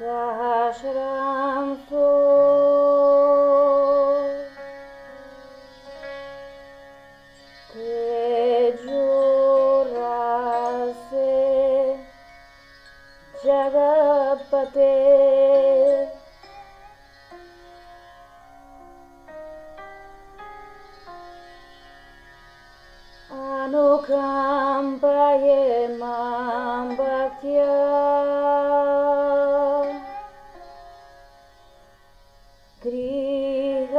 सहस्रं सो तेजोरासे जगपते अनुकम्पये मा ग्रिहराज्ञर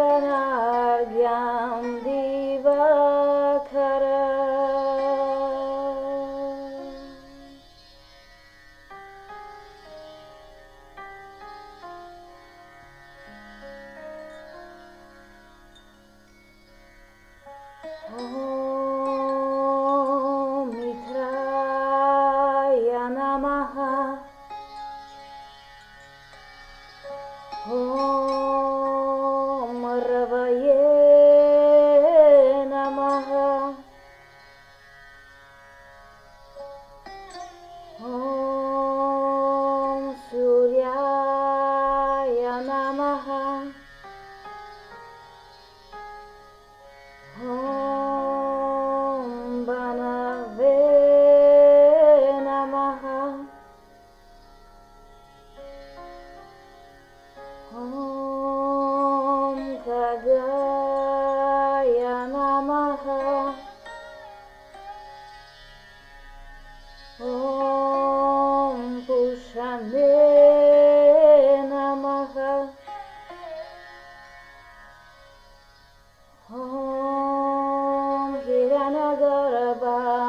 ॐ मित्राय नमः Baba.